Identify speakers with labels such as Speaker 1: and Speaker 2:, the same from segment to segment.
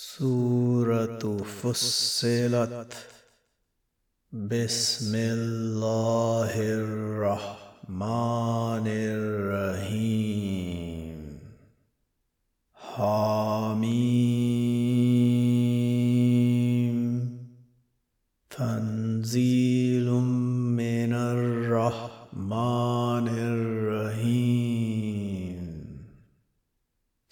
Speaker 1: سورة فصلت بسم الله الرحمن الرحيم. حميم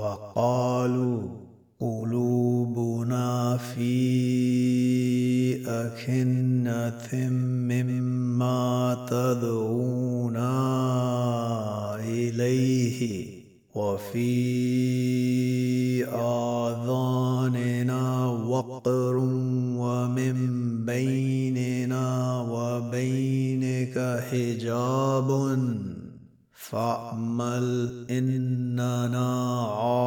Speaker 1: وقالوا قلوبنا في أكنة مما تدعونا إليه وفي آذاننا وقر ومن بيننا وبينك حجاب فأعمل إننا عاملون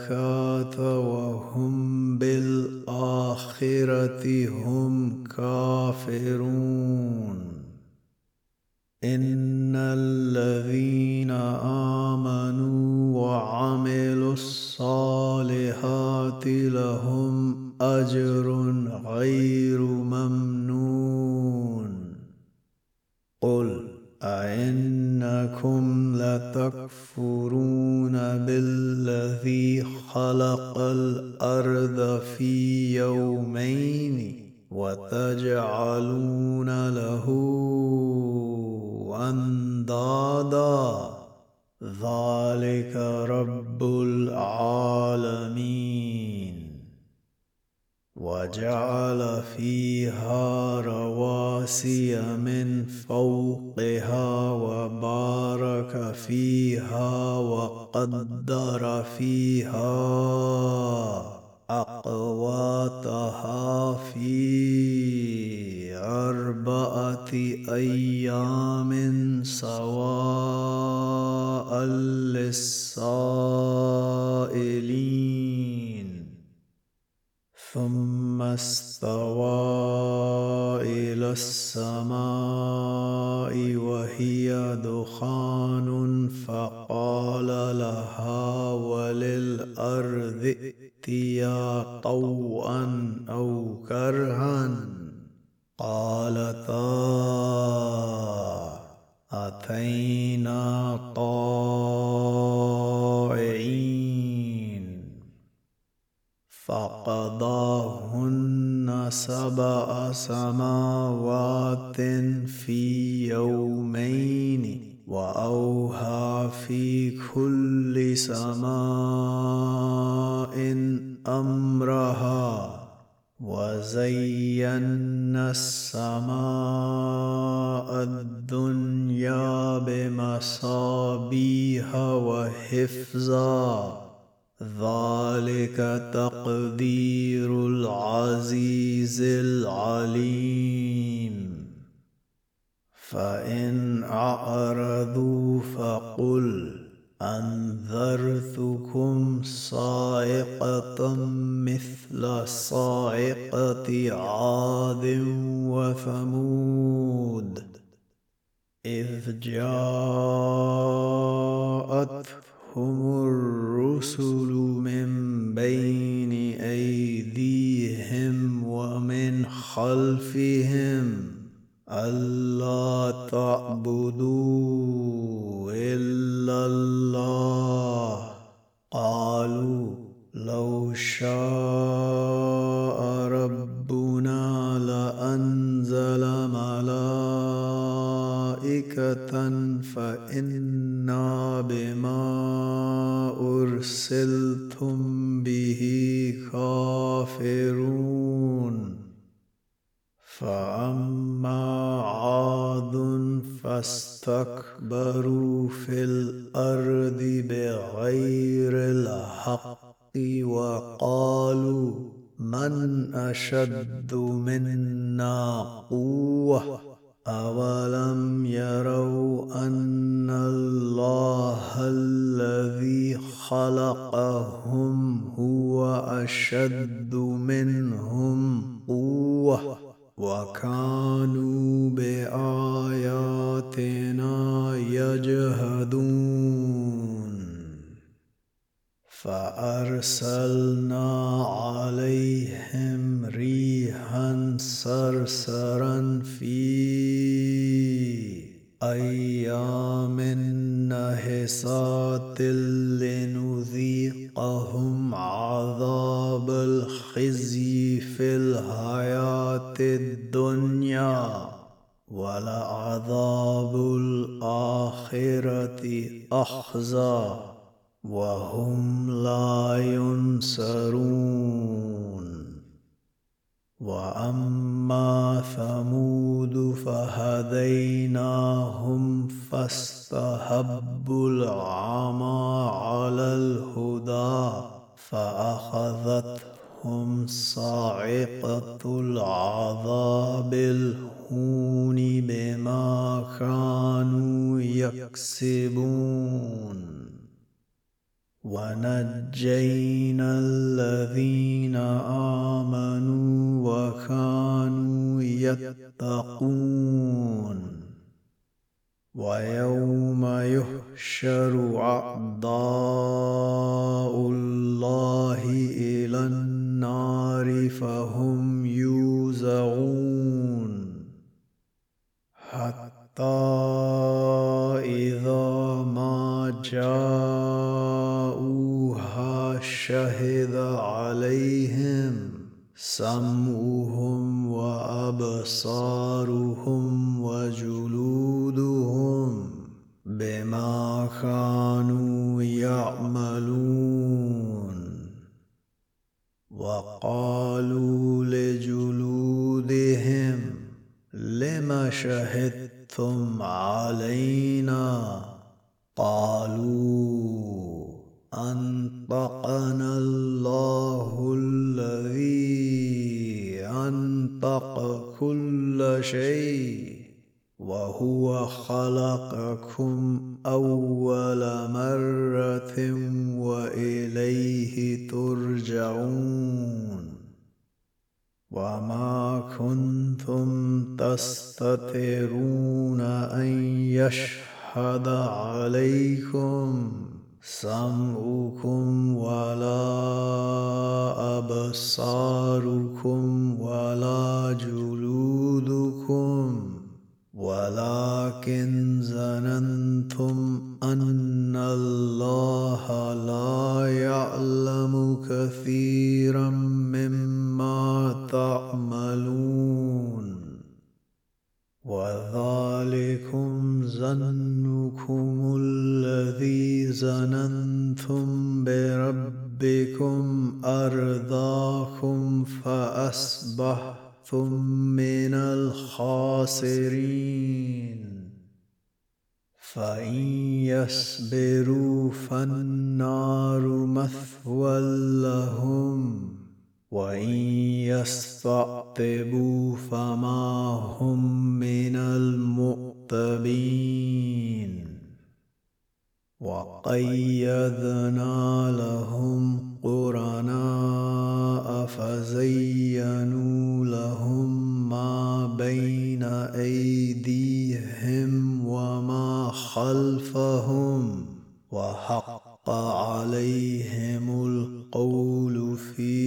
Speaker 1: الزكاه وهم بالآخرة هم أندادا ذلك رب العالمين وجعل فيها رواسي من فوقها وبارك فيها وقدر فيها أقواتها في أربعة أيام سواء للسائلين ثم استوى إلى السماء وهي دخان فقال لها وللأرض ائتيا طوعا وزينا السماء الدنيا بمصابيح وحفظا ذلك تقدير العزيز العليم فان اعرضوا فقل أنذرتكم صاعقة مثل صاعقة عاد وثمود إذ جاءت هم الرسل من بين أيديهم ومن خلفهم ألا تعبدوا فاستكبروا في الأرض بغير الحق وقالوا من أشد منا قوة؟ أولم يروا أن الله الذي خلقهم هو أشد منهم قوة؟ وكانوا بآياتنا يجهدون. فأرسلنا عليهم ريحا صرصرا في أيام نهسات أخزى وهم لا ينصرون. وأما ثمود فهديناهم فاستحبوا العمى على الهدى فأخذتهم صاعقة العذاب الهون بما كانوا يكسبون. ونجينا الذين آمنوا وكانوا يتقون. ويوم يحشر أعداء الله إلى النار. فهم يوزعون حتى إذا ما جاءوها شهد عليهم سمعهم وأبصارهم وجلودهم है كنتم تستترون ان يشهد عليكم سمعكم ولا أبصاركم ولا جلودكم ولكن ظننتم أن الله لا يعلم كثيرا وذلكم ظنكم الذي ظننتم بربكم أرضاكم فأصبحتم من الخاسرين. فإن يصبروا فالنار مثوى لهم. وإن يستعتبوا فما هم من المؤتبين وقيدنا لهم قرناء فزينوا لهم ما بين أيديهم وما خلفهم. وحق عليهم القول في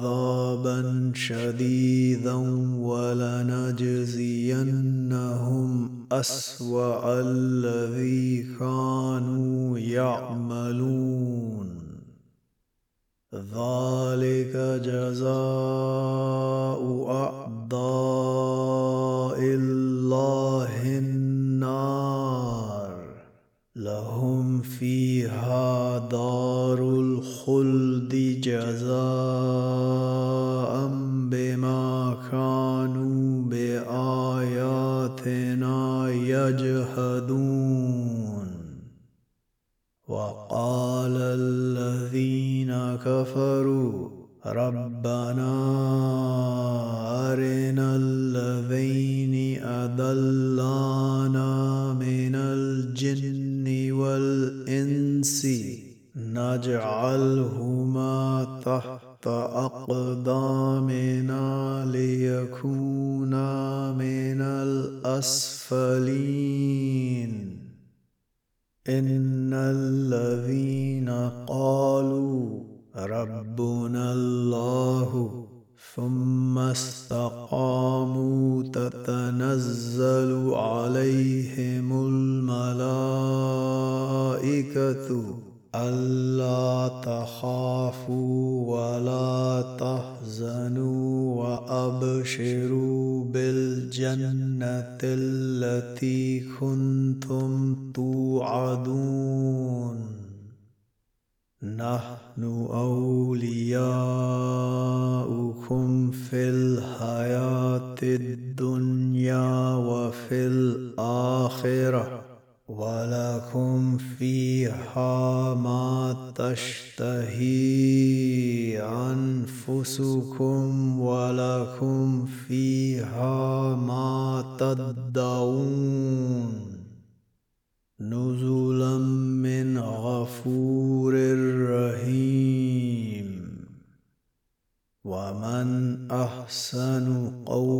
Speaker 1: عذابا شديدا ولنجزينهم أسوأ الذي كانوا يعملون. ذلك جزاء أعداء الله النار. لهم فيها دار الخلد جزاء بما كانوا بآياتنا يجهدون وقال الذين كفروا ربنا أرنا الذين أضلانا من الجن والإنس نجعلهما تحت أقدامنا ليكونا من الأسفلين. إن الذين قالوا ربنا الله ثم استقاموا تتنزل عليهم الملائكة ألا تخافوا ولا تحزنوا وأبشروا بالجنة التي كنتم توعدون. نحن أولياؤكم في الحياة الدنيا وفي الآخرة. ولكم فيها ما تشتهي انفسكم ولكم فيها ما تدعون نزلا من غفور رحيم ومن احسن قولا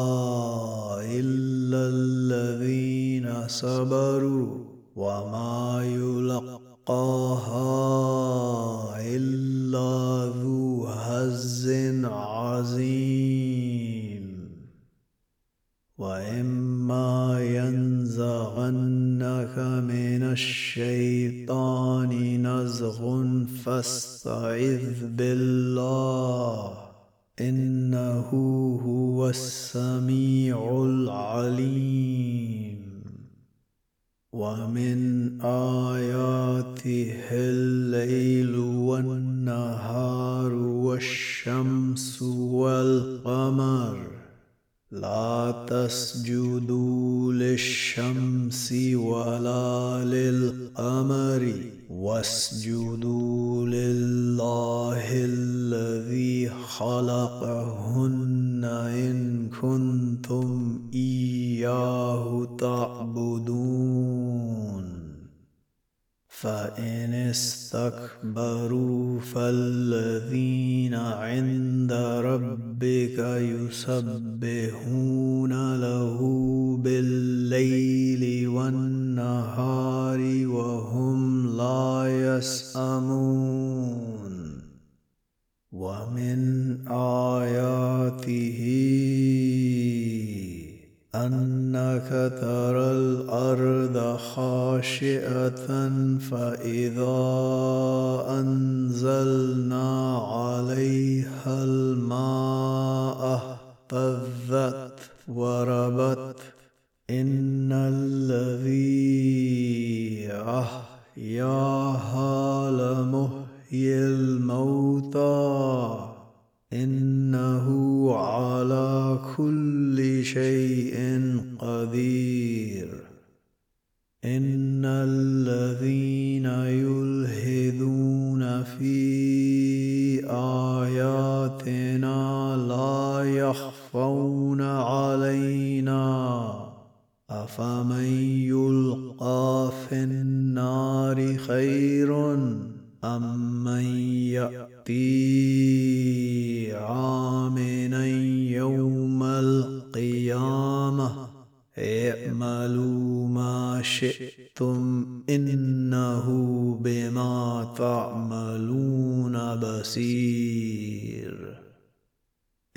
Speaker 1: صبروا وما يلقاها إلا ذو هز عظيم. وإما ينزغنك من الشيطان نزغ فاستعذ بالله إنه هو السميع ومن آياته الليل والنهار والشمس والقمر. لا تسجدوا للشمس ولا للقمر. واسجدوا فإن استكبروا فالذين عند ربك يسبحون له بالليل والنهار وهم لا يسأمون. ومن آياته أنك ترى الأرض خاشئة فإذا أنزلنا عليها الماء اهتزت وربت. إن الذي أحياها لمحيي تعملون بصير.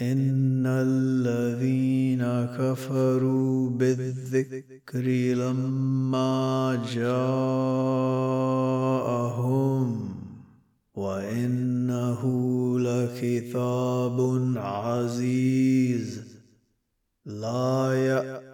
Speaker 1: إن الذين كفروا بالذكر لما جاءهم وإنه لكتاب عزيز. لا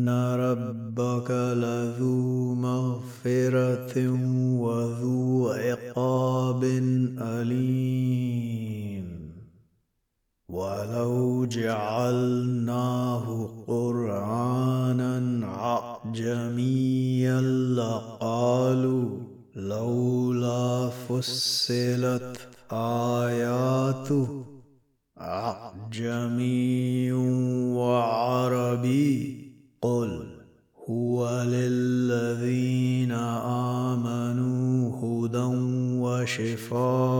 Speaker 1: إن ربك لذو مغفرة وذو عقاب أليم. ولو جعلناه قرآنا عجميا لقالوا لولا فصلت آياته أعجمي وعربي. قل هو للذين آمنوا هدى وشفاء.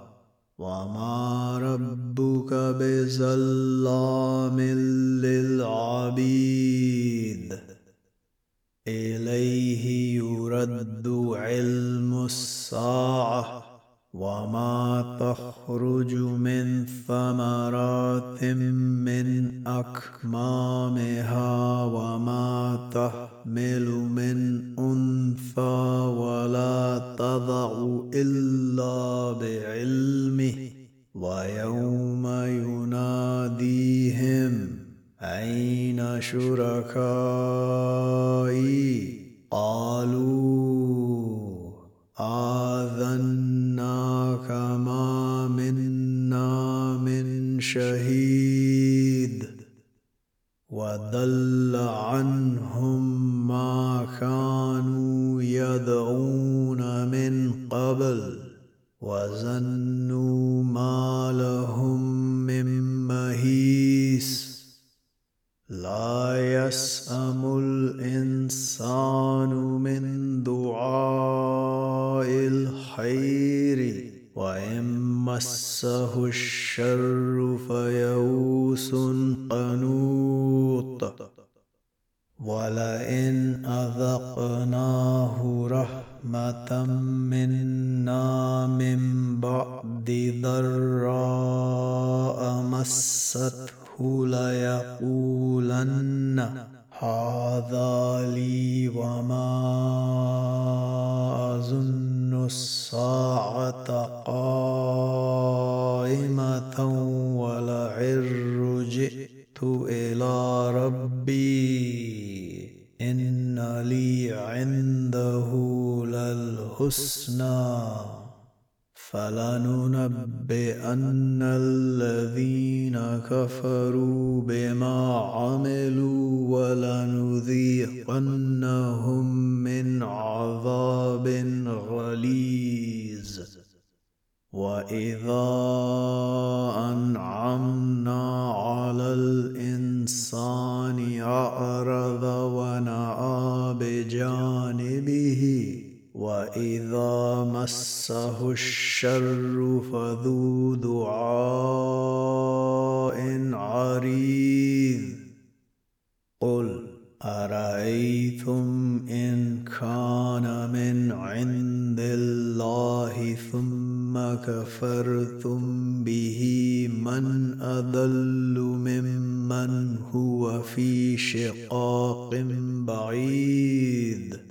Speaker 1: وما ربك بظلام للعبيد اليه يرد علم الساعة وما تخرج من ثمرات من اكمامها وما تحمل من انثى ولا تضع الا بعلمه ويوم يناديهم اين شركائي قالوا آذناك ما منا من شهيد وضل عنهم ما كانوا يدعون من قبل وظنوا مسه الشر فيئوس قنوط ولئن أذقناه رحمة منا من بعد ضراء مسته ليقولن هذا لي وما أظن الساعة للحسنى فلننبئن الذين كفروا بما عملوا ولنذيقنهم من عذاب غليظ. وإذا أنعمنا على الإنسان أعرض ونأى بجانبه واذا مسه الشر فذو دعاء عريض قل ارايتم ان كان من عند الله ثم كفرتم به من اضل ممن هو في شقاق بعيد